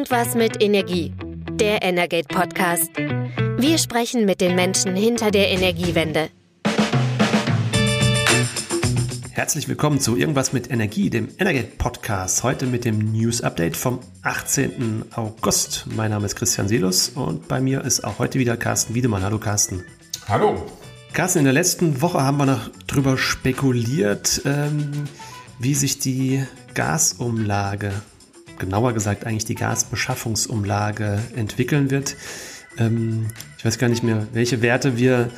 Irgendwas mit Energie. Der Energate Podcast. Wir sprechen mit den Menschen hinter der Energiewende. Herzlich willkommen zu Irgendwas mit Energie, dem Energate Podcast. Heute mit dem News Update vom 18. August. Mein Name ist Christian Selus und bei mir ist auch heute wieder Carsten Wiedemann. Hallo Carsten. Hallo. Carsten, in der letzten Woche haben wir noch drüber spekuliert, ähm, wie sich die Gasumlage genauer gesagt eigentlich die Gasbeschaffungsumlage entwickeln wird. Ähm, ich weiß gar nicht mehr, welche Werte wir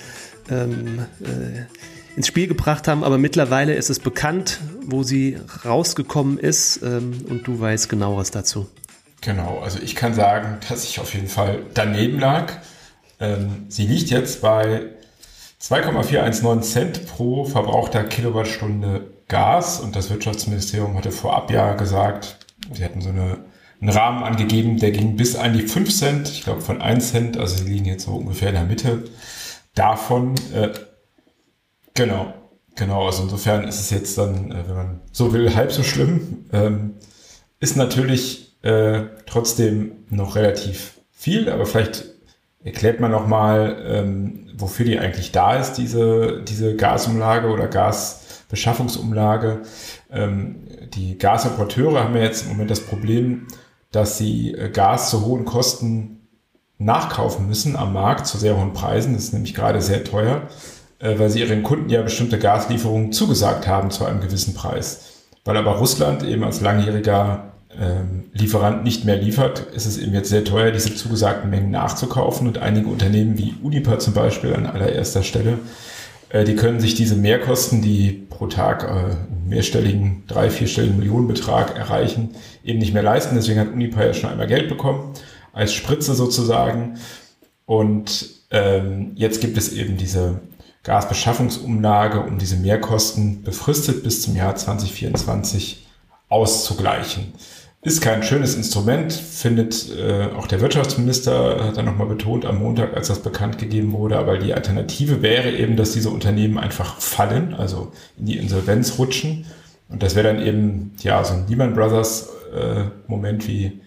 ähm, äh, ins Spiel gebracht haben, aber mittlerweile ist es bekannt, wo sie rausgekommen ist ähm, und du weißt genaueres dazu. Genau, also ich kann sagen, dass ich auf jeden Fall daneben lag. Sie liegt jetzt bei 2,419 Cent pro verbrauchter Kilowattstunde Gas und das Wirtschaftsministerium hatte vorab ja gesagt, Sie hatten so eine, einen Rahmen angegeben, der ging bis an die 5 Cent, ich glaube von 1 Cent, also sie liegen jetzt so ungefähr in der Mitte davon. Äh, genau, genau, also insofern ist es jetzt dann, äh, wenn man so will, halb so schlimm. Ähm, ist natürlich äh, trotzdem noch relativ viel, aber vielleicht erklärt man noch mal, ähm, wofür die eigentlich da ist, diese, diese Gasumlage oder Gasbeschaffungsumlage. Ähm, die Gasimporteure haben ja jetzt im Moment das Problem, dass sie äh, Gas zu hohen Kosten nachkaufen müssen am Markt zu sehr hohen Preisen. Das ist nämlich gerade sehr teuer, äh, weil sie ihren Kunden ja bestimmte Gaslieferungen zugesagt haben zu einem gewissen Preis. Weil aber Russland eben als langjähriger ähm, Lieferant nicht mehr liefert, ist es eben jetzt sehr teuer, diese zugesagten Mengen nachzukaufen. Und einige Unternehmen wie Unipa zum Beispiel an allererster Stelle die können sich diese Mehrkosten, die pro Tag äh, mehrstelligen, drei, vierstelligen Millionenbetrag erreichen, eben nicht mehr leisten. Deswegen hat Unipa ja schon einmal Geld bekommen, als Spritze sozusagen. Und ähm, jetzt gibt es eben diese Gasbeschaffungsumlage, um diese Mehrkosten befristet bis zum Jahr 2024 auszugleichen. Ist kein schönes Instrument, findet äh, auch der Wirtschaftsminister, hat er nochmal betont am Montag, als das bekannt gegeben wurde. Aber die Alternative wäre eben, dass diese Unternehmen einfach fallen, also in die Insolvenz rutschen. Und das wäre dann eben, ja, so ein Lehman Brothers äh, Moment wie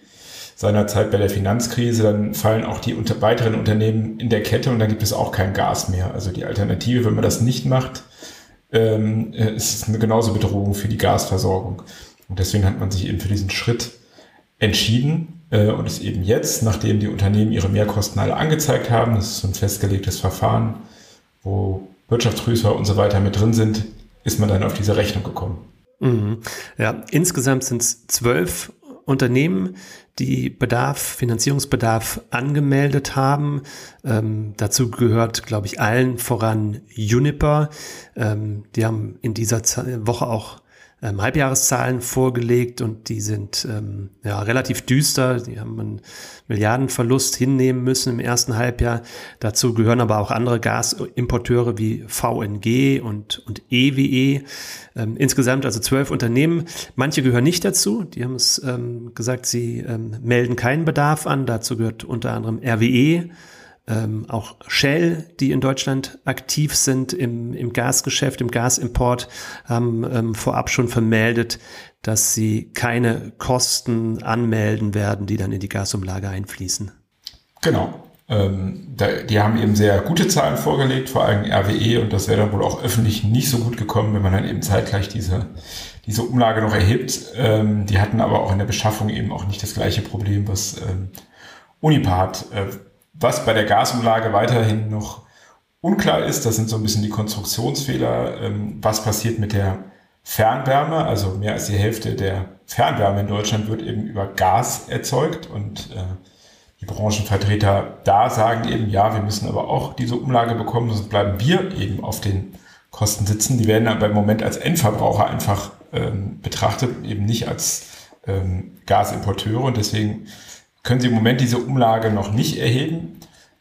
seinerzeit bei der Finanzkrise. Dann fallen auch die unter weiteren Unternehmen in der Kette und dann gibt es auch kein Gas mehr. Also die Alternative, wenn man das nicht macht, ähm, äh, ist eine genauso Bedrohung für die Gasversorgung. Und deswegen hat man sich eben für diesen Schritt entschieden äh, und ist eben jetzt, nachdem die Unternehmen ihre Mehrkosten alle angezeigt haben, das ist so ein festgelegtes Verfahren, wo Wirtschaftsprüfer und so weiter mit drin sind, ist man dann auf diese Rechnung gekommen. Mhm. Ja, insgesamt sind es zwölf Unternehmen, die Bedarf, Finanzierungsbedarf angemeldet haben. Ähm, dazu gehört, glaube ich, allen voran Juniper. Ähm, die haben in dieser Woche auch ähm, Halbjahreszahlen vorgelegt und die sind ähm, ja, relativ düster. Die haben einen Milliardenverlust hinnehmen müssen im ersten Halbjahr. Dazu gehören aber auch andere Gasimporteure wie VNG und, und EWE. Ähm, insgesamt also zwölf Unternehmen. Manche gehören nicht dazu. Die haben es ähm, gesagt, sie ähm, melden keinen Bedarf an. Dazu gehört unter anderem RWE ähm, auch Shell, die in Deutschland aktiv sind im, im Gasgeschäft, im Gasimport, haben ähm, vorab schon vermeldet, dass sie keine Kosten anmelden werden, die dann in die Gasumlage einfließen. Genau. Ähm, da, die haben eben sehr gute Zahlen vorgelegt, vor allem RWE, und das wäre dann wohl auch öffentlich nicht so gut gekommen, wenn man dann eben zeitgleich diese, diese Umlage noch erhebt. Ähm, die hatten aber auch in der Beschaffung eben auch nicht das gleiche Problem, was ähm, Unipa hat. Äh, was bei der Gasumlage weiterhin noch unklar ist, das sind so ein bisschen die Konstruktionsfehler. Ähm, was passiert mit der Fernwärme? Also mehr als die Hälfte der Fernwärme in Deutschland wird eben über Gas erzeugt und äh, die Branchenvertreter da sagen eben, ja, wir müssen aber auch diese Umlage bekommen, sonst bleiben wir eben auf den Kosten sitzen. Die werden aber im Moment als Endverbraucher einfach ähm, betrachtet, eben nicht als ähm, Gasimporteure und deswegen können sie im Moment diese Umlage noch nicht erheben.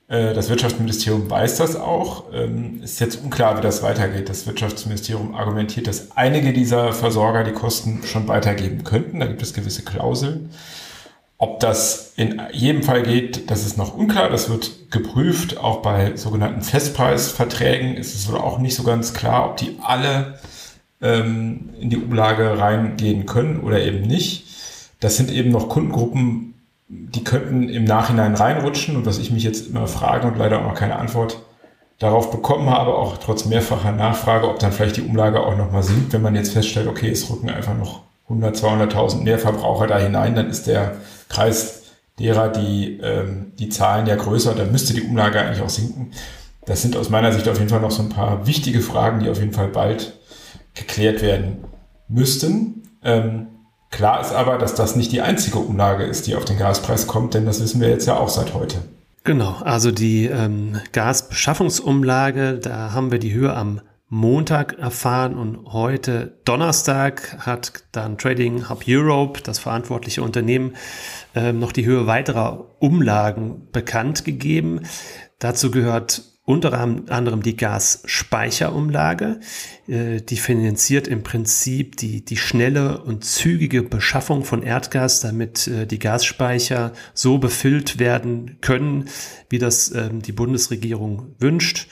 Äh, das Wirtschaftsministerium weiß das auch. Ähm, ist jetzt unklar, wie das weitergeht. Das Wirtschaftsministerium argumentiert, dass einige dieser Versorger die Kosten schon weitergeben könnten. Da gibt es gewisse Klauseln. Ob das in jedem Fall geht, das ist noch unklar. Das wird geprüft. Auch bei sogenannten Festpreisverträgen ist es wohl auch nicht so ganz klar, ob die alle ähm, in die Umlage reingehen können oder eben nicht. Das sind eben noch Kundengruppen, die könnten im Nachhinein reinrutschen und was ich mich jetzt immer frage und leider auch noch keine Antwort darauf bekommen habe, auch trotz mehrfacher Nachfrage, ob dann vielleicht die Umlage auch nochmal sinkt, wenn man jetzt feststellt, okay, es rücken einfach noch 100, 200.000 mehr Verbraucher da hinein, dann ist der Kreis derer, die ähm, die Zahlen ja größer, dann müsste die Umlage eigentlich auch sinken. Das sind aus meiner Sicht auf jeden Fall noch so ein paar wichtige Fragen, die auf jeden Fall bald geklärt werden müssten. Ähm, klar ist aber, dass das nicht die einzige Umlage ist, die auf den Gaspreis kommt, denn das wissen wir jetzt ja auch seit heute. Genau, also die ähm, Gasbeschaffungsumlage, da haben wir die Höhe am Montag erfahren und heute Donnerstag hat dann Trading Hub Europe, das verantwortliche Unternehmen, äh, noch die Höhe weiterer Umlagen bekannt gegeben. Dazu gehört unter anderem die Gasspeicherumlage. Äh, die finanziert im Prinzip die, die schnelle und zügige Beschaffung von Erdgas, damit äh, die Gasspeicher so befüllt werden können, wie das ähm, die Bundesregierung wünscht.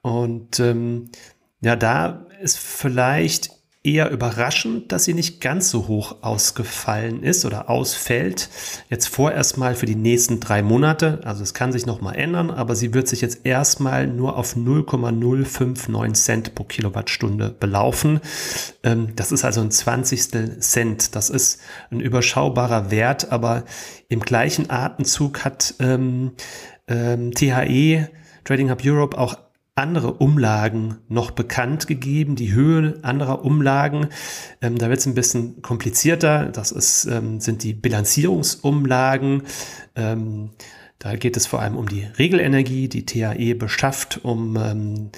Und ähm, ja, da ist vielleicht eher überraschend, dass sie nicht ganz so hoch ausgefallen ist oder ausfällt. Jetzt vorerst mal für die nächsten drei Monate. Also es kann sich noch mal ändern, aber sie wird sich jetzt erstmal nur auf 0,059 Cent pro Kilowattstunde belaufen. Ähm, das ist also ein 20. Cent. Das ist ein überschaubarer Wert, aber im gleichen Atemzug hat ähm, ähm, THE Trading Hub Europe auch andere Umlagen noch bekannt gegeben, die Höhe anderer Umlagen. Ähm, da wird es ein bisschen komplizierter. Das ist, ähm, sind die Bilanzierungsumlagen. Ähm, da geht es vor allem um die Regelenergie, die TAE beschafft, um ähm,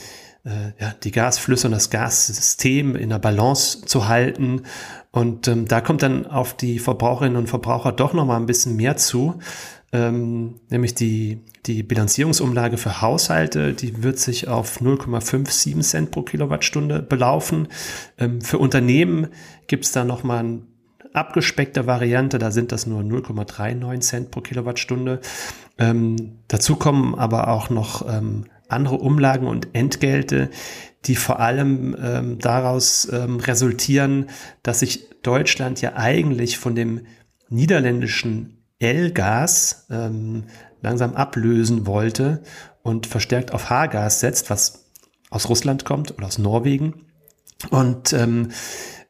äh, ja, die Gasflüsse und das Gassystem in der Balance zu halten. Und ähm, da kommt dann auf die Verbraucherinnen und Verbraucher doch noch mal ein bisschen mehr zu ähm, nämlich die, die Bilanzierungsumlage für Haushalte, die wird sich auf 0,57 Cent pro Kilowattstunde belaufen. Ähm, für Unternehmen gibt es da nochmal eine abgespeckte Variante, da sind das nur 0,39 Cent pro Kilowattstunde. Ähm, dazu kommen aber auch noch ähm, andere Umlagen und Entgelte, die vor allem ähm, daraus ähm, resultieren, dass sich Deutschland ja eigentlich von dem niederländischen L-Gas ähm, langsam ablösen wollte und verstärkt auf H-Gas setzt, was aus Russland kommt oder aus Norwegen. Und ähm,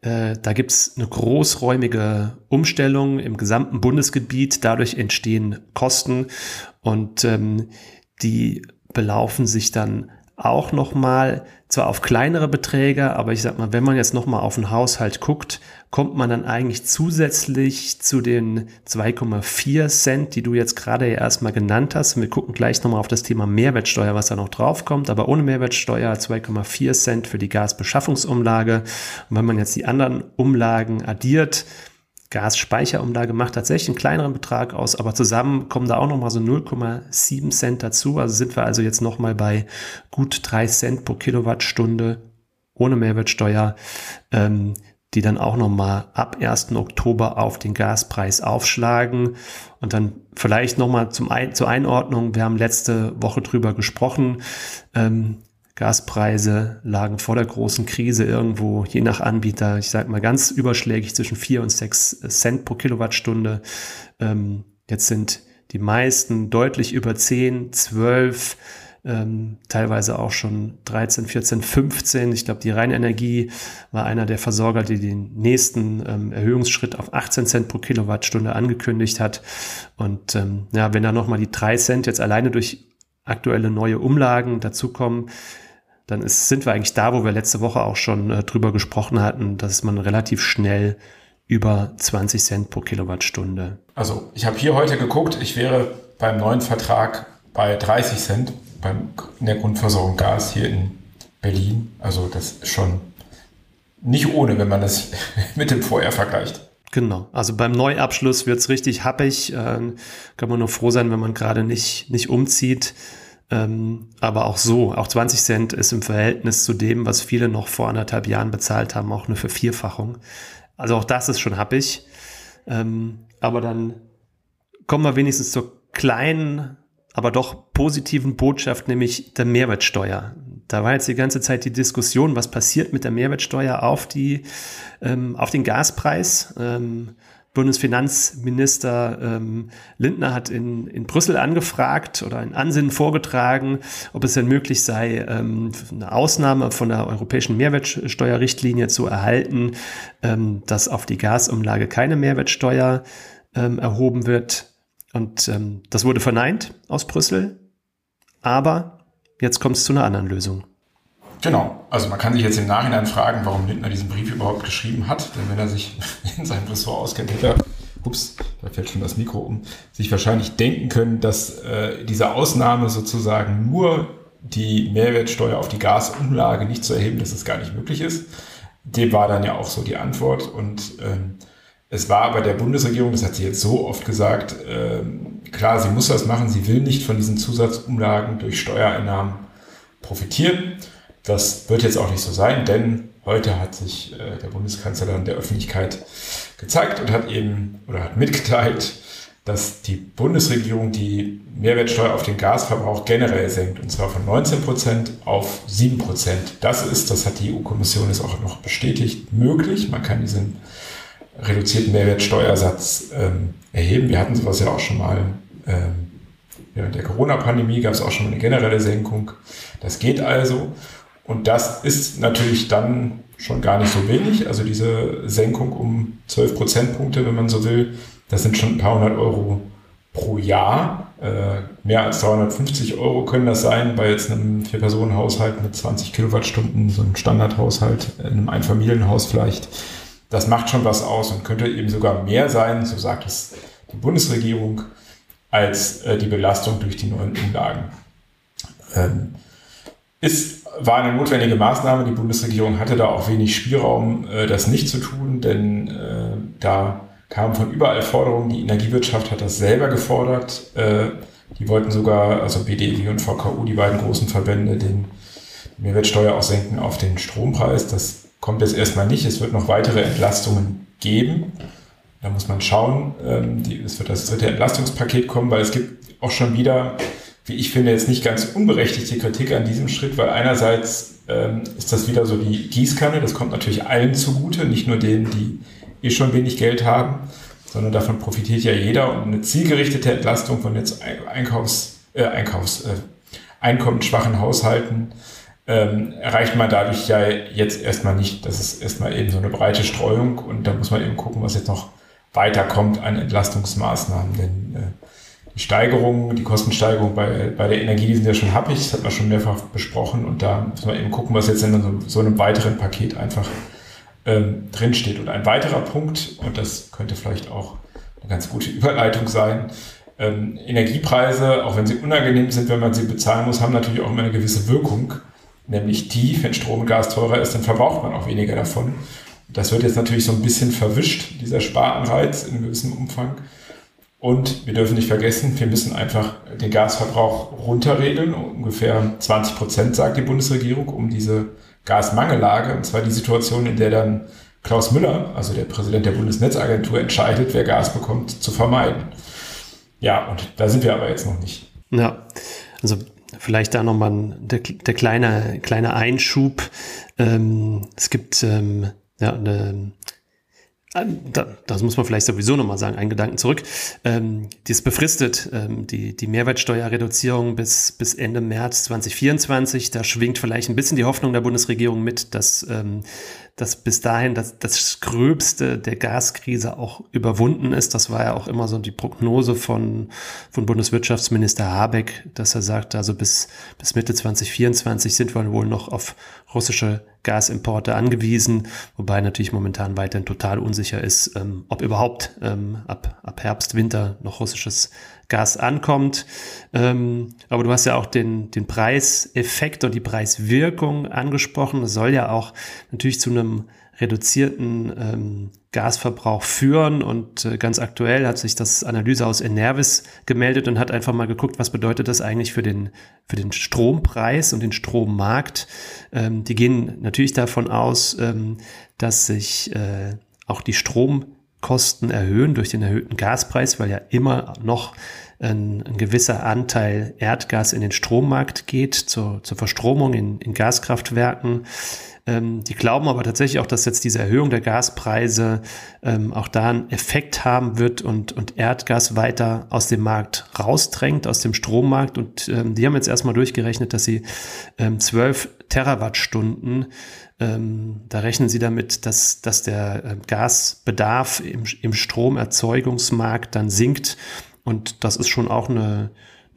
äh, da gibt's eine großräumige Umstellung im gesamten Bundesgebiet. Dadurch entstehen Kosten und ähm, die belaufen sich dann auch nochmal zwar auf kleinere Beträge, aber ich sag mal, wenn man jetzt nochmal auf den Haushalt guckt, kommt man dann eigentlich zusätzlich zu den 2,4 Cent, die du jetzt gerade ja erstmal genannt hast. wir gucken gleich nochmal auf das Thema Mehrwertsteuer, was da noch draufkommt, aber ohne Mehrwertsteuer 2,4 Cent für die Gasbeschaffungsumlage. Und wenn man jetzt die anderen Umlagen addiert, Gasspeicherumlage macht tatsächlich einen kleineren Betrag aus, aber zusammen kommen da auch nochmal so 0,7 Cent dazu. Also sind wir also jetzt nochmal bei gut drei Cent pro Kilowattstunde ohne Mehrwertsteuer, ähm, die dann auch nochmal ab 1. Oktober auf den Gaspreis aufschlagen. Und dann vielleicht nochmal zum Ein zur Einordnung. Wir haben letzte Woche drüber gesprochen. Ähm, Gaspreise lagen vor der großen Krise irgendwo, je nach Anbieter, ich sage mal ganz überschlägig zwischen vier und sechs Cent pro Kilowattstunde. Ähm, jetzt sind die meisten deutlich über zehn, zwölf, ähm, teilweise auch schon 13, 14, 15. Ich glaube, die Rheinenergie war einer der Versorger, die den nächsten ähm, Erhöhungsschritt auf 18 Cent pro Kilowattstunde angekündigt hat. Und ähm, ja, wenn da nochmal die drei Cent jetzt alleine durch aktuelle neue Umlagen dazukommen, dann ist, sind wir eigentlich da, wo wir letzte Woche auch schon äh, drüber gesprochen hatten, dass man relativ schnell über 20 Cent pro Kilowattstunde. Also ich habe hier heute geguckt, ich wäre beim neuen Vertrag bei 30 Cent beim, in der Grundversorgung Gas hier in Berlin. Also das ist schon nicht ohne, wenn man das mit dem Vorher vergleicht. Genau, also beim Neuabschluss wird es richtig happig. Äh, kann man nur froh sein, wenn man gerade nicht, nicht umzieht. Ähm, aber auch so, auch 20 Cent ist im Verhältnis zu dem, was viele noch vor anderthalb Jahren bezahlt haben, auch eine Vervierfachung. Also auch das ist schon happig. Ähm, aber dann kommen wir wenigstens zur kleinen, aber doch positiven Botschaft, nämlich der Mehrwertsteuer. Da war jetzt die ganze Zeit die Diskussion, was passiert mit der Mehrwertsteuer auf die, ähm, auf den Gaspreis. Bundesfinanzminister ähm, Lindner hat in, in Brüssel angefragt oder ein Ansinnen vorgetragen, ob es denn möglich sei, ähm, eine Ausnahme von der europäischen Mehrwertsteuerrichtlinie zu erhalten, ähm, dass auf die Gasumlage keine Mehrwertsteuer ähm, erhoben wird. Und ähm, das wurde verneint aus Brüssel. Aber jetzt kommt es zu einer anderen Lösung. Genau. Also man kann sich jetzt im Nachhinein fragen, warum Lindner diesen Brief überhaupt geschrieben hat. Denn wenn er sich in seinem Ressort auskennt, hätte er, ups, da fällt schon das Mikro um, sich wahrscheinlich denken können, dass äh, diese Ausnahme sozusagen nur die Mehrwertsteuer auf die Gasumlage nicht zu erheben, dass es gar nicht möglich ist. Dem war dann ja auch so die Antwort. Und ähm, es war aber der Bundesregierung, das hat sie jetzt so oft gesagt, ähm, klar, sie muss das machen, sie will nicht von diesen Zusatzumlagen durch Steuereinnahmen profitieren. Das wird jetzt auch nicht so sein, denn heute hat sich äh, der Bundeskanzler dann der Öffentlichkeit gezeigt und hat eben oder hat mitgeteilt, dass die Bundesregierung die Mehrwertsteuer auf den Gasverbrauch generell senkt, und zwar von 19 Prozent auf 7 Prozent. Das ist, das hat die EU-Kommission jetzt auch noch bestätigt, möglich. Man kann diesen reduzierten Mehrwertsteuersatz ähm, erheben. Wir hatten sowas ja auch schon mal ähm, während der Corona-Pandemie, gab es auch schon mal eine generelle Senkung. Das geht also. Und das ist natürlich dann schon gar nicht so wenig. Also diese Senkung um 12 Prozentpunkte, wenn man so will, das sind schon ein paar hundert Euro pro Jahr. Äh, mehr als 350 Euro können das sein bei jetzt einem Vier-Personen-Haushalt mit 20 Kilowattstunden, so einem Standardhaushalt, in einem Einfamilienhaus vielleicht. Das macht schon was aus und könnte eben sogar mehr sein, so sagt es die Bundesregierung, als äh, die Belastung durch die neuen Umlagen. Ähm, ist war eine notwendige Maßnahme. Die Bundesregierung hatte da auch wenig Spielraum, äh, das nicht zu tun, denn äh, da kamen von überall Forderungen. Die Energiewirtschaft hat das selber gefordert. Äh, die wollten sogar, also BDEW und VKU, die beiden großen Verbände, den Mehrwertsteuer auch senken auf den Strompreis. Das kommt jetzt erstmal nicht. Es wird noch weitere Entlastungen geben. Da muss man schauen. Ähm, es wird das dritte Entlastungspaket kommen, weil es gibt auch schon wieder wie ich finde, jetzt nicht ganz unberechtigte Kritik an diesem Schritt, weil einerseits ähm, ist das wieder so die Gießkanne, das kommt natürlich allen zugute, nicht nur denen, die eh schon wenig Geld haben, sondern davon profitiert ja jeder und eine zielgerichtete Entlastung von jetzt Einkaufs, äh, Einkaufs, äh, einkommensschwachen Haushalten ähm, erreicht man dadurch ja jetzt erstmal nicht. Das ist erstmal eben so eine breite Streuung und da muss man eben gucken, was jetzt noch weiterkommt an Entlastungsmaßnahmen, denn äh, Steigerungen, die Kostensteigerung bei, bei der Energie, die sind ja schon happig, das hat man schon mehrfach besprochen und da muss man eben gucken, was jetzt in so, so einem weiteren Paket einfach ähm, drinsteht. Und ein weiterer Punkt, und das könnte vielleicht auch eine ganz gute Überleitung sein, ähm, Energiepreise, auch wenn sie unangenehm sind, wenn man sie bezahlen muss, haben natürlich auch immer eine gewisse Wirkung. Nämlich die, wenn Strom und Gas teurer ist, dann verbraucht man auch weniger davon. Das wird jetzt natürlich so ein bisschen verwischt, dieser Sparanreiz in gewissem Umfang. Und wir dürfen nicht vergessen, wir müssen einfach den Gasverbrauch runterregeln. Ungefähr 20 Prozent, sagt die Bundesregierung, um diese Gasmangellage, und zwar die Situation, in der dann Klaus Müller, also der Präsident der Bundesnetzagentur, entscheidet, wer Gas bekommt, zu vermeiden. Ja, und da sind wir aber jetzt noch nicht. Ja, also vielleicht da nochmal der, der kleine, kleine Einschub. Ähm, es gibt ähm, ja, eine das muss man vielleicht sowieso nochmal sagen, einen Gedanken zurück. Ähm, die ist befristet, ähm, die, die Mehrwertsteuerreduzierung bis, bis Ende März 2024. Da schwingt vielleicht ein bisschen die Hoffnung der Bundesregierung mit, dass, ähm, dass bis dahin das, das Gröbste der Gaskrise auch überwunden ist. Das war ja auch immer so die Prognose von, von Bundeswirtschaftsminister Habeck, dass er sagt, also bis, bis Mitte 2024 sind wir wohl noch auf russische Gasimporte angewiesen, wobei natürlich momentan weiterhin total unsicher ist, ähm, ob überhaupt ähm, ab, ab Herbst, Winter noch russisches Gas ankommt. Ähm, aber du hast ja auch den, den Preiseffekt und die Preiswirkung angesprochen. Das soll ja auch natürlich zu einem reduzierten ähm, Gasverbrauch führen. Und äh, ganz aktuell hat sich das Analysehaus Enervis gemeldet und hat einfach mal geguckt, was bedeutet das eigentlich für den, für den Strompreis und den Strommarkt. Ähm, die gehen natürlich davon aus, ähm, dass sich äh, auch die Stromkosten erhöhen durch den erhöhten Gaspreis, weil ja immer noch ein, ein gewisser Anteil Erdgas in den Strommarkt geht, zur, zur Verstromung in, in Gaskraftwerken. Ähm, die glauben aber tatsächlich auch, dass jetzt diese Erhöhung der Gaspreise ähm, auch da einen Effekt haben wird und, und Erdgas weiter aus dem Markt rausdrängt, aus dem Strommarkt. Und ähm, die haben jetzt erstmal durchgerechnet, dass sie ähm, 12 Terawattstunden ähm, da rechnen Sie damit, dass, dass der äh, Gasbedarf im, im Stromerzeugungsmarkt dann sinkt. Und das ist schon auch eine,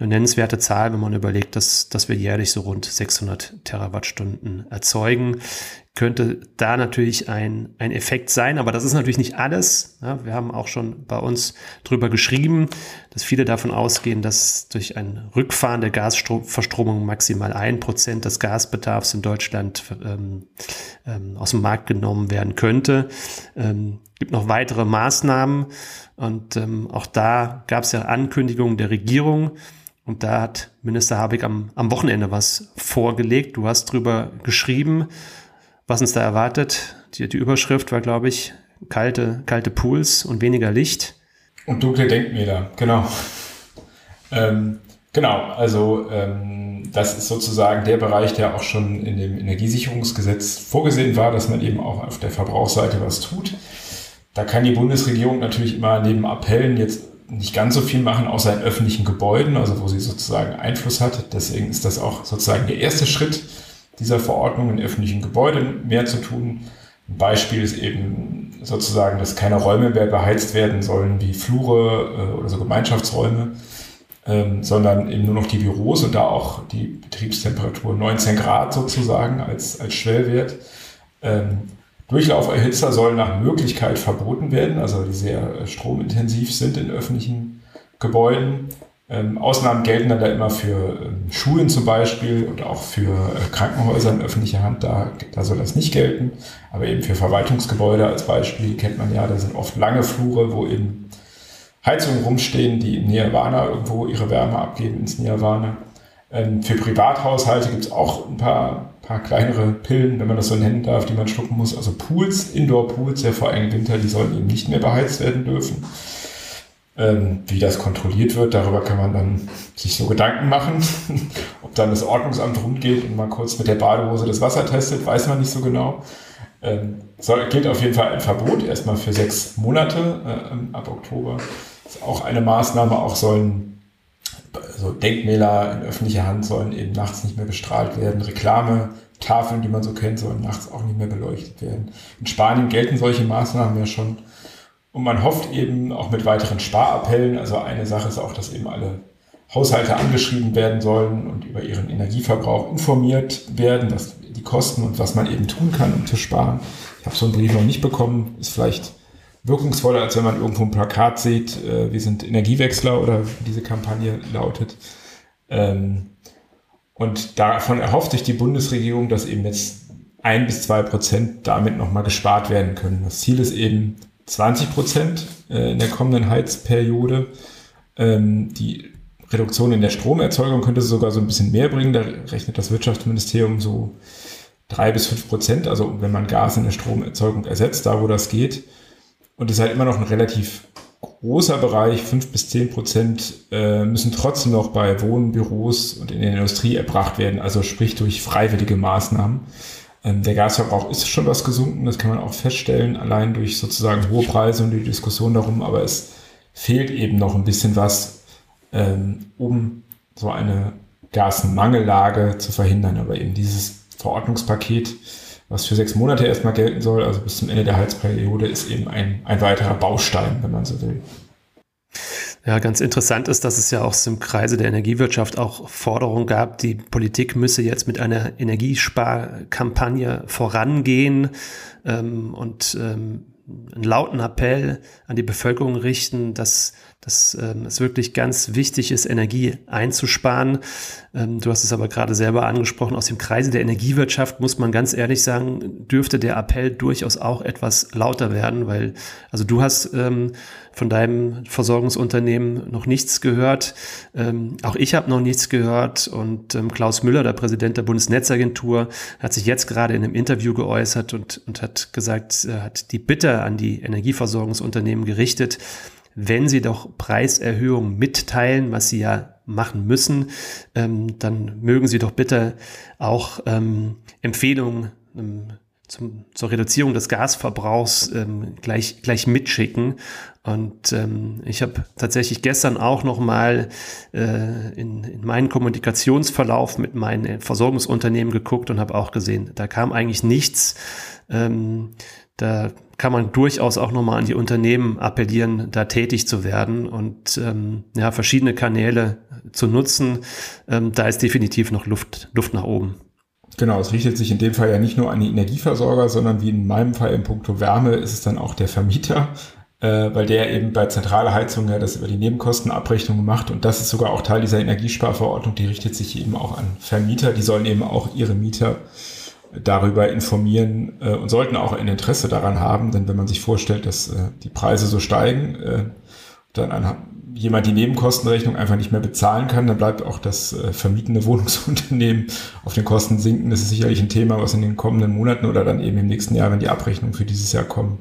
eine nennenswerte Zahl, wenn man überlegt, dass, dass wir jährlich so rund 600 Terawattstunden erzeugen. Könnte da natürlich ein, ein Effekt sein, aber das ist natürlich nicht alles. Ja, wir haben auch schon bei uns drüber geschrieben, dass viele davon ausgehen, dass durch ein Rückfahren der Gasverstromung maximal ein Prozent des Gasbedarfs in Deutschland ähm, ähm, aus dem Markt genommen werden könnte. Ähm, gibt noch weitere Maßnahmen und ähm, auch da gab es ja Ankündigungen der Regierung. Und da hat Minister Habeck am, am Wochenende was vorgelegt. Du hast drüber geschrieben, was uns da erwartet. Die, die Überschrift war, glaube ich, kalte, kalte Pools und weniger Licht. Und dunkle Denkmäler, genau. Ähm, genau, also ähm, das ist sozusagen der Bereich, der auch schon in dem Energiesicherungsgesetz vorgesehen war, dass man eben auch auf der Verbrauchsseite was tut. Da kann die Bundesregierung natürlich immer neben Appellen jetzt nicht ganz so viel machen, außer in öffentlichen Gebäuden, also wo sie sozusagen Einfluss hat. Deswegen ist das auch sozusagen der erste Schritt dieser Verordnung in öffentlichen Gebäuden mehr zu tun. Ein Beispiel ist eben sozusagen, dass keine Räume mehr beheizt werden sollen wie Flure äh, oder so Gemeinschaftsräume, ähm, sondern eben nur noch die Büros und da auch die Betriebstemperatur 19 Grad sozusagen als, als Schwellwert. Durchlauferhitzer sollen nach Möglichkeit verboten werden, also die sehr äh, stromintensiv sind in öffentlichen Gebäuden. Ähm, Ausnahmen gelten dann da immer für ähm, Schulen zum Beispiel und auch für äh, Krankenhäuser in öffentlicher Hand, da, da soll das nicht gelten. Aber eben für Verwaltungsgebäude als Beispiel kennt man ja, da sind oft lange Flure, wo eben Heizungen rumstehen, die im Nirvana irgendwo ihre Wärme abgeben ins Nirvana. Ähm, für Privathaushalte gibt es auch ein paar paar kleinere Pillen, wenn man das so nennen darf, die man schlucken muss. Also Pools, Indoor-Pools, ja vor allem Winter, die sollen eben nicht mehr beheizt werden dürfen. Ähm, wie das kontrolliert wird, darüber kann man dann sich so Gedanken machen. Ob dann das Ordnungsamt rumgeht und mal kurz mit der Badehose das Wasser testet, weiß man nicht so genau. Ähm, soll, gilt auf jeden Fall ein Verbot, erstmal für sechs Monate äh, ab Oktober. Ist auch eine Maßnahme, auch sollen so Denkmäler in öffentlicher Hand sollen eben nachts nicht mehr bestrahlt werden. Reklametafeln, die man so kennt, sollen nachts auch nicht mehr beleuchtet werden. In Spanien gelten solche Maßnahmen ja schon. Und man hofft eben auch mit weiteren Sparappellen, also eine Sache ist auch, dass eben alle Haushalte angeschrieben werden sollen und über ihren Energieverbrauch informiert werden, was die Kosten und was man eben tun kann, um zu sparen. Ich habe so einen Brief noch nicht bekommen, ist vielleicht wirkungsvoller, als wenn man irgendwo ein Plakat sieht, äh, wir sind Energiewechsler oder diese Kampagne lautet. Ähm, und davon erhofft sich die Bundesregierung, dass eben jetzt ein bis zwei Prozent damit nochmal gespart werden können. Das Ziel ist eben 20 Prozent äh, in der kommenden Heizperiode. Ähm, die Reduktion in der Stromerzeugung könnte sogar so ein bisschen mehr bringen. Da rechnet das Wirtschaftsministerium so drei bis fünf Prozent. Also wenn man Gas in der Stromerzeugung ersetzt, da wo das geht. Und es ist halt immer noch ein relativ großer Bereich, fünf bis zehn Prozent äh, müssen trotzdem noch bei Wohnen, Büros und in der Industrie erbracht werden, also sprich durch freiwillige Maßnahmen. Ähm, der Gasverbrauch ist schon was gesunken, das kann man auch feststellen, allein durch sozusagen hohe Preise und die Diskussion darum, aber es fehlt eben noch ein bisschen was, ähm, um so eine Gasmangellage zu verhindern. Aber eben dieses Verordnungspaket was für sechs Monate erstmal gelten soll, also bis zum Ende der Heizperiode, ist eben ein, ein weiterer Baustein, wenn man so will. Ja, ganz interessant ist, dass es ja auch im Kreise der Energiewirtschaft auch Forderungen gab, die Politik müsse jetzt mit einer Energiesparkampagne vorangehen ähm, und ähm, einen lauten Appell an die Bevölkerung richten, dass dass ähm, es wirklich ganz wichtig ist, Energie einzusparen. Ähm, du hast es aber gerade selber angesprochen, aus dem Kreise der Energiewirtschaft muss man ganz ehrlich sagen, dürfte der Appell durchaus auch etwas lauter werden, weil, also du hast ähm, von deinem Versorgungsunternehmen noch nichts gehört. Ähm, auch ich habe noch nichts gehört. Und ähm, Klaus Müller, der Präsident der Bundesnetzagentur, hat sich jetzt gerade in einem Interview geäußert und, und hat gesagt, er hat die Bitte an die Energieversorgungsunternehmen gerichtet, wenn sie doch Preiserhöhungen mitteilen, was sie ja machen müssen, ähm, dann mögen sie doch bitte auch ähm, Empfehlungen ähm, zum, zur Reduzierung des Gasverbrauchs ähm, gleich, gleich mitschicken. Und ähm, ich habe tatsächlich gestern auch noch mal äh, in, in meinen Kommunikationsverlauf mit meinen Versorgungsunternehmen geguckt und habe auch gesehen, da kam eigentlich nichts. Ähm, da kann man durchaus auch nochmal an die Unternehmen appellieren, da tätig zu werden und ähm, ja, verschiedene Kanäle zu nutzen. Ähm, da ist definitiv noch Luft, Luft nach oben. Genau, es richtet sich in dem Fall ja nicht nur an die Energieversorger, sondern wie in meinem Fall in puncto Wärme ist es dann auch der Vermieter, äh, weil der eben bei zentraler Heizung ja das über die Nebenkostenabrechnung macht und das ist sogar auch Teil dieser Energiesparverordnung, die richtet sich eben auch an Vermieter, die sollen eben auch ihre Mieter darüber informieren äh, und sollten auch ein Interesse daran haben, denn wenn man sich vorstellt, dass äh, die Preise so steigen, äh, dann ein, jemand die Nebenkostenrechnung einfach nicht mehr bezahlen kann, dann bleibt auch das äh, vermietende Wohnungsunternehmen auf den Kosten sinken. Das ist sicherlich ein Thema, was in den kommenden Monaten oder dann eben im nächsten Jahr, wenn die Abrechnungen für dieses Jahr kommen,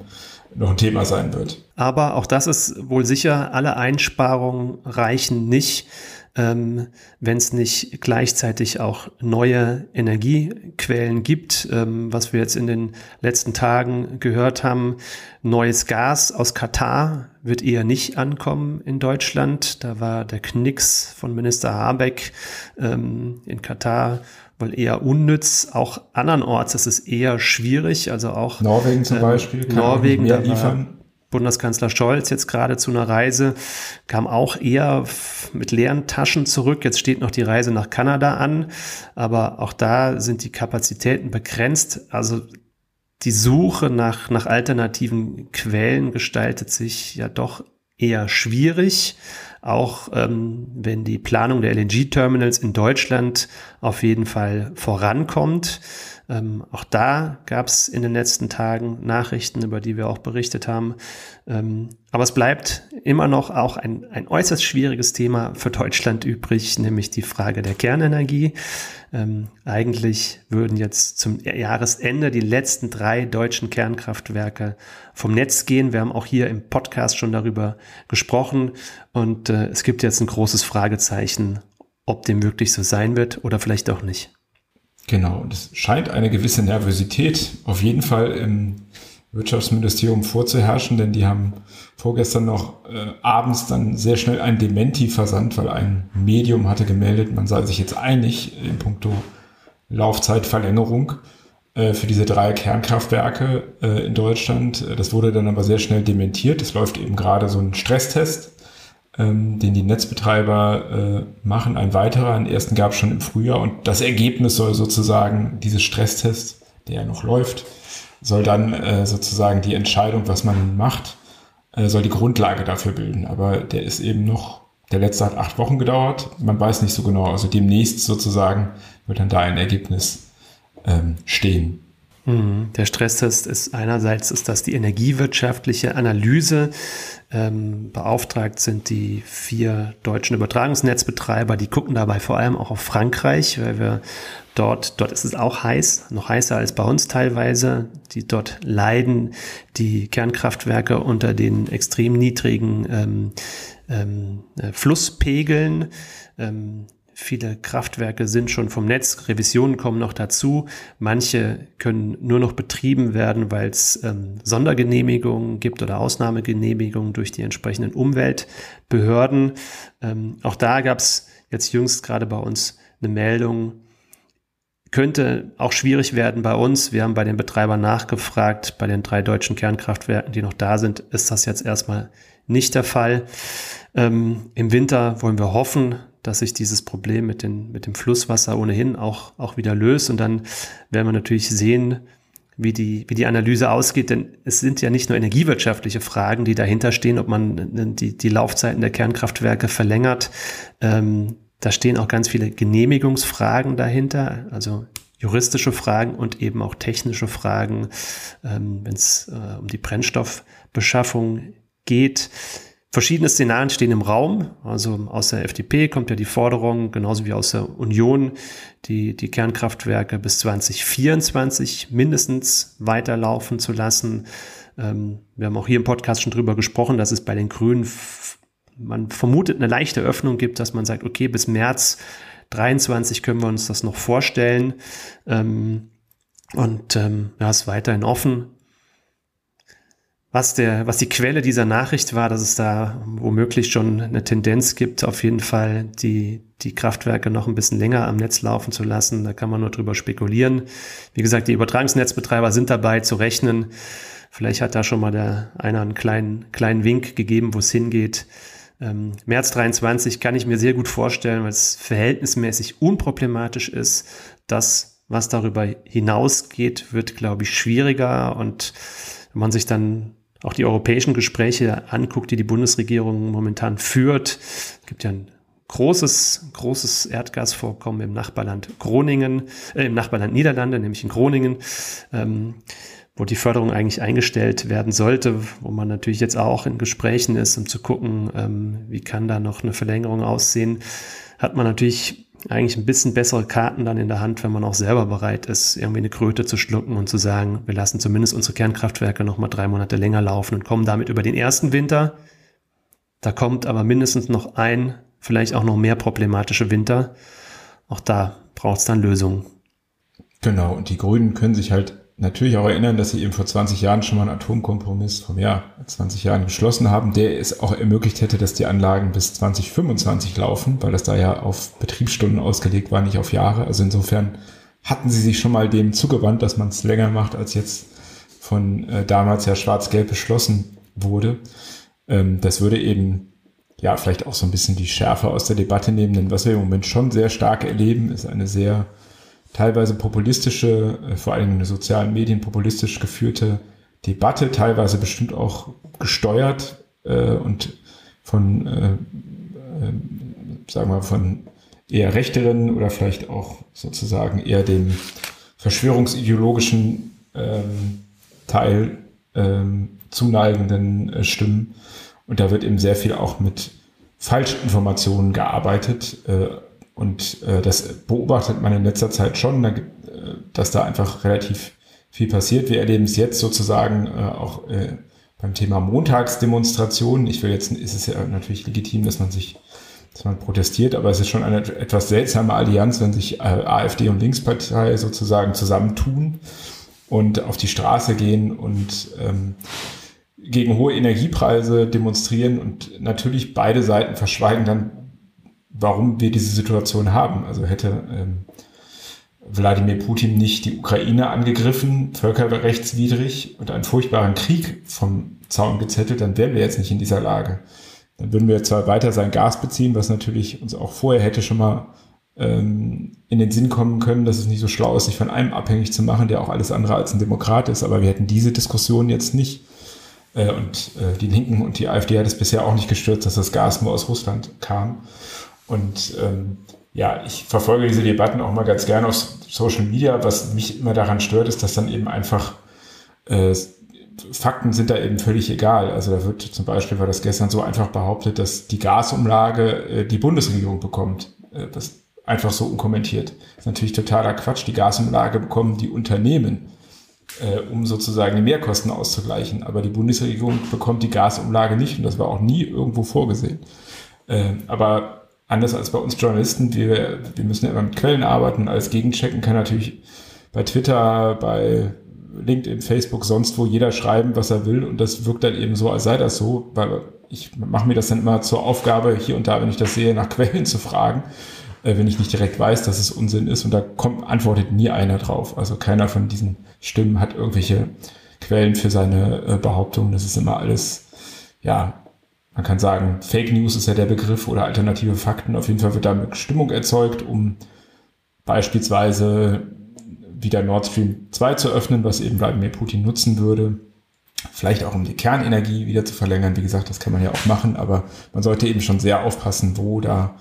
noch ein Thema sein wird. Aber auch das ist wohl sicher, alle Einsparungen reichen nicht ähm, wenn es nicht gleichzeitig auch neue Energiequellen gibt, ähm, was wir jetzt in den letzten Tagen gehört haben. Neues Gas aus Katar wird eher nicht ankommen in Deutschland. Da war der Knicks von Minister Habeck ähm, in Katar wohl eher unnütz. Auch andernorts ist es eher schwierig. Also auch Norwegen zum ähm, Beispiel kann Norwegen mehr liefern. Bundeskanzler Scholz jetzt gerade zu einer Reise, kam auch eher mit leeren Taschen zurück. Jetzt steht noch die Reise nach Kanada an, aber auch da sind die Kapazitäten begrenzt. Also die Suche nach, nach alternativen Quellen gestaltet sich ja doch eher schwierig, auch ähm, wenn die Planung der LNG-Terminals in Deutschland auf jeden Fall vorankommt. Ähm, auch da gab es in den letzten Tagen Nachrichten, über die wir auch berichtet haben. Ähm, aber es bleibt immer noch auch ein, ein äußerst schwieriges Thema für Deutschland übrig, nämlich die Frage der Kernenergie. Ähm, eigentlich würden jetzt zum Jahresende die letzten drei deutschen Kernkraftwerke vom Netz gehen. Wir haben auch hier im Podcast schon darüber gesprochen und äh, es gibt jetzt ein großes Fragezeichen, ob dem wirklich so sein wird oder vielleicht auch nicht. Genau, und es scheint eine gewisse Nervosität auf jeden Fall im Wirtschaftsministerium vorzuherrschen, denn die haben vorgestern noch äh, abends dann sehr schnell ein Dementi versandt, weil ein Medium hatte gemeldet, man sei sich jetzt einig in puncto Laufzeitverlängerung äh, für diese drei Kernkraftwerke äh, in Deutschland. Das wurde dann aber sehr schnell dementiert. Es läuft eben gerade so ein Stresstest ähm, den die Netzbetreiber äh, machen, ein weiterer. Einen ersten gab es schon im Frühjahr und das Ergebnis soll sozusagen, dieses Stresstest, der ja noch läuft, soll dann äh, sozusagen die Entscheidung, was man macht, äh, soll die Grundlage dafür bilden. Aber der ist eben noch, der letzte hat acht Wochen gedauert. Man weiß nicht so genau. Also demnächst sozusagen wird dann da ein Ergebnis ähm, stehen. Mhm. Der Stresstest ist einerseits ist das die energiewirtschaftliche Analyse. Ähm, beauftragt sind die vier deutschen Übertragungsnetzbetreiber. Die gucken dabei vor allem auch auf Frankreich, weil wir dort, dort ist es auch heiß, noch heißer als bei uns teilweise. Die dort leiden die Kernkraftwerke unter den extrem niedrigen ähm, ähm, äh, Flusspegeln. Viele Kraftwerke sind schon vom Netz, Revisionen kommen noch dazu. Manche können nur noch betrieben werden, weil es ähm, Sondergenehmigungen gibt oder Ausnahmegenehmigungen durch die entsprechenden Umweltbehörden. Ähm, auch da gab es jetzt jüngst gerade bei uns eine Meldung, könnte auch schwierig werden bei uns. Wir haben bei den Betreibern nachgefragt, bei den drei deutschen Kernkraftwerken, die noch da sind, ist das jetzt erstmal nicht der Fall. Ähm, Im Winter wollen wir hoffen, dass sich dieses Problem mit, den, mit dem Flusswasser ohnehin auch, auch wieder löst. Und dann werden wir natürlich sehen, wie die, wie die Analyse ausgeht, denn es sind ja nicht nur energiewirtschaftliche Fragen, die dahinter stehen, ob man die, die Laufzeiten der Kernkraftwerke verlängert. Ähm, da stehen auch ganz viele Genehmigungsfragen dahinter, also juristische Fragen und eben auch technische Fragen, ähm, wenn es äh, um die Brennstoffbeschaffung geht. Verschiedene Szenarien stehen im Raum. Also aus der FDP kommt ja die Forderung, genauso wie aus der Union, die, die Kernkraftwerke bis 2024 mindestens weiterlaufen zu lassen. Ähm, wir haben auch hier im Podcast schon drüber gesprochen, dass es bei den Grünen man vermutet eine leichte Öffnung gibt, dass man sagt, okay, bis März 23 können wir uns das noch vorstellen. Ähm, und ähm, ja, ist weiterhin offen. Was, der, was die Quelle dieser Nachricht war, dass es da womöglich schon eine Tendenz gibt, auf jeden Fall die, die Kraftwerke noch ein bisschen länger am Netz laufen zu lassen. Da kann man nur drüber spekulieren. Wie gesagt, die Übertragungsnetzbetreiber sind dabei zu rechnen. Vielleicht hat da schon mal der einer einen kleinen, kleinen Wink gegeben, wo es hingeht. Ähm, März 23 kann ich mir sehr gut vorstellen, weil es verhältnismäßig unproblematisch ist. Das, was darüber hinausgeht, wird, glaube ich, schwieriger. Und wenn man sich dann auch die europäischen Gespräche anguckt, die die Bundesregierung momentan führt, gibt ja ein großes, großes Erdgasvorkommen im Nachbarland Groningen, äh, im Nachbarland Niederlande, nämlich in Groningen, ähm, wo die Förderung eigentlich eingestellt werden sollte, wo man natürlich jetzt auch in Gesprächen ist, um zu gucken, ähm, wie kann da noch eine Verlängerung aussehen, hat man natürlich eigentlich ein bisschen bessere Karten dann in der Hand, wenn man auch selber bereit ist, irgendwie eine Kröte zu schlucken und zu sagen, wir lassen zumindest unsere Kernkraftwerke noch mal drei Monate länger laufen und kommen damit über den ersten Winter. Da kommt aber mindestens noch ein, vielleicht auch noch mehr problematische Winter. Auch da braucht es dann Lösungen. Genau, und die Grünen können sich halt natürlich auch erinnern, dass sie eben vor 20 Jahren schon mal einen Atomkompromiss mehr als 20 Jahren geschlossen haben, der es auch ermöglicht hätte, dass die Anlagen bis 2025 laufen, weil das da ja auf Betriebsstunden ausgelegt war, nicht auf Jahre. Also insofern hatten sie sich schon mal dem zugewandt, dass man es länger macht, als jetzt von äh, damals ja schwarz-gelb beschlossen wurde. Ähm, das würde eben ja vielleicht auch so ein bisschen die Schärfe aus der Debatte nehmen, denn was wir im Moment schon sehr stark erleben, ist eine sehr teilweise populistische, äh, vor allem in den sozialen Medien populistisch geführte Debatte, teilweise bestimmt auch gesteuert äh, und von, äh, äh, sagen wir, von eher rechteren oder vielleicht auch sozusagen eher dem verschwörungsideologischen ähm, Teil ähm, zuneigenden äh, Stimmen. Und da wird eben sehr viel auch mit Falschinformationen gearbeitet. Äh, und äh, das beobachtet man in letzter Zeit schon, äh, dass da einfach relativ viel passiert. Wir erleben es jetzt sozusagen äh, auch äh, beim Thema Montagsdemonstrationen. Ich will jetzt, ist es ja natürlich legitim, dass man sich, dass man protestiert, aber es ist schon eine etwas seltsame Allianz, wenn sich äh, AfD und Linkspartei sozusagen zusammentun und auf die Straße gehen und ähm, gegen hohe Energiepreise demonstrieren und natürlich beide Seiten verschweigen dann warum wir diese Situation haben. Also hätte ähm, Wladimir Putin nicht die Ukraine angegriffen, völkerrechtswidrig und einen furchtbaren Krieg vom Zaun gezettelt, dann wären wir jetzt nicht in dieser Lage. Dann würden wir zwar weiter sein Gas beziehen, was natürlich uns auch vorher hätte schon mal ähm, in den Sinn kommen können, dass es nicht so schlau ist, sich von einem abhängig zu machen, der auch alles andere als ein Demokrat ist. Aber wir hätten diese Diskussion jetzt nicht. Äh, und äh, die Linken und die AfD hat es bisher auch nicht gestürzt, dass das Gas nur aus Russland kam. Und ähm, ja, ich verfolge diese Debatten auch mal ganz gerne auf Social Media. Was mich immer daran stört, ist, dass dann eben einfach äh, Fakten sind da eben völlig egal. Also da wird zum Beispiel, war das gestern so einfach behauptet, dass die Gasumlage äh, die Bundesregierung bekommt. Äh, das einfach so unkommentiert. Das ist natürlich totaler Quatsch. Die Gasumlage bekommen die Unternehmen, äh, um sozusagen die Mehrkosten auszugleichen. Aber die Bundesregierung bekommt die Gasumlage nicht und das war auch nie irgendwo vorgesehen. Äh, aber anders als bei uns Journalisten, wir, wir müssen ja immer mit Quellen arbeiten, alles gegenchecken, kann natürlich bei Twitter, bei LinkedIn, Facebook, sonst wo jeder schreiben, was er will und das wirkt dann eben so, als sei das so, weil ich mache mir das dann immer zur Aufgabe, hier und da, wenn ich das sehe, nach Quellen zu fragen, äh, wenn ich nicht direkt weiß, dass es Unsinn ist und da kommt, antwortet nie einer drauf. Also keiner von diesen Stimmen hat irgendwelche Quellen für seine äh, Behauptungen. Das ist immer alles, ja, man kann sagen, Fake News ist ja der Begriff oder alternative Fakten. Auf jeden Fall wird damit Stimmung erzeugt, um beispielsweise wieder Nord Stream 2 zu öffnen, was eben Wladimir Putin nutzen würde. Vielleicht auch um die Kernenergie wieder zu verlängern. Wie gesagt, das kann man ja auch machen, aber man sollte eben schon sehr aufpassen, wo da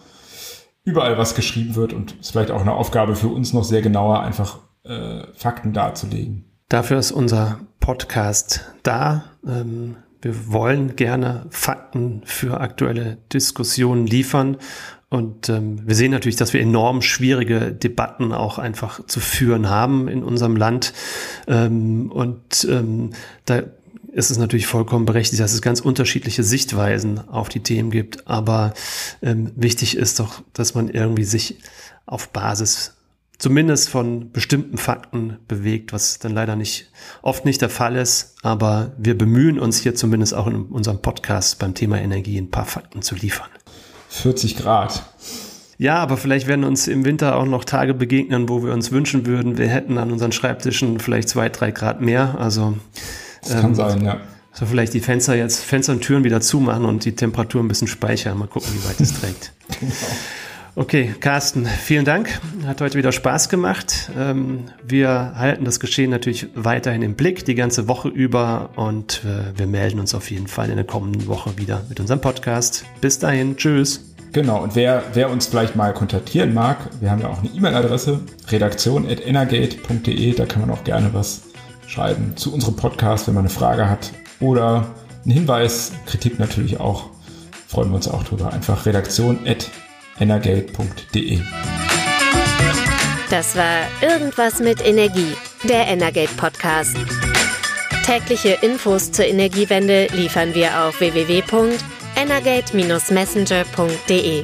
überall was geschrieben wird und ist vielleicht auch eine Aufgabe für uns noch sehr genauer, einfach äh, Fakten darzulegen. Dafür ist unser Podcast da. Ähm wir wollen gerne Fakten für aktuelle Diskussionen liefern. Und ähm, wir sehen natürlich, dass wir enorm schwierige Debatten auch einfach zu führen haben in unserem Land. Ähm, und ähm, da ist es natürlich vollkommen berechtigt, dass es ganz unterschiedliche Sichtweisen auf die Themen gibt. Aber ähm, wichtig ist doch, dass man irgendwie sich auf Basis zumindest von bestimmten Fakten bewegt, was dann leider nicht oft nicht der Fall ist. Aber wir bemühen uns hier zumindest auch in unserem Podcast beim Thema Energie ein paar Fakten zu liefern. 40 Grad. Ja, aber vielleicht werden uns im Winter auch noch Tage begegnen, wo wir uns wünschen würden, wir hätten an unseren Schreibtischen vielleicht zwei, drei Grad mehr. Also das ähm, kann sein, ja. So vielleicht die Fenster jetzt, Fenster und Türen wieder zumachen und die Temperatur ein bisschen speichern. Mal gucken, wie weit es trägt. genau. Okay, Carsten, vielen Dank. Hat heute wieder Spaß gemacht. Ähm, wir halten das Geschehen natürlich weiterhin im Blick die ganze Woche über und äh, wir melden uns auf jeden Fall in der kommenden Woche wieder mit unserem Podcast. Bis dahin, tschüss. Genau, und wer, wer uns vielleicht mal kontaktieren mag, wir haben ja auch eine E-Mail-Adresse, redaktion.energate.de, da kann man auch gerne was schreiben zu unserem Podcast, wenn man eine Frage hat oder einen Hinweis, Kritik natürlich auch, freuen wir uns auch drüber. Einfach redaktion.energate.de. Das war Irgendwas mit Energie, der Energate Podcast. Tägliche Infos zur Energiewende liefern wir auf www.energate-messenger.de.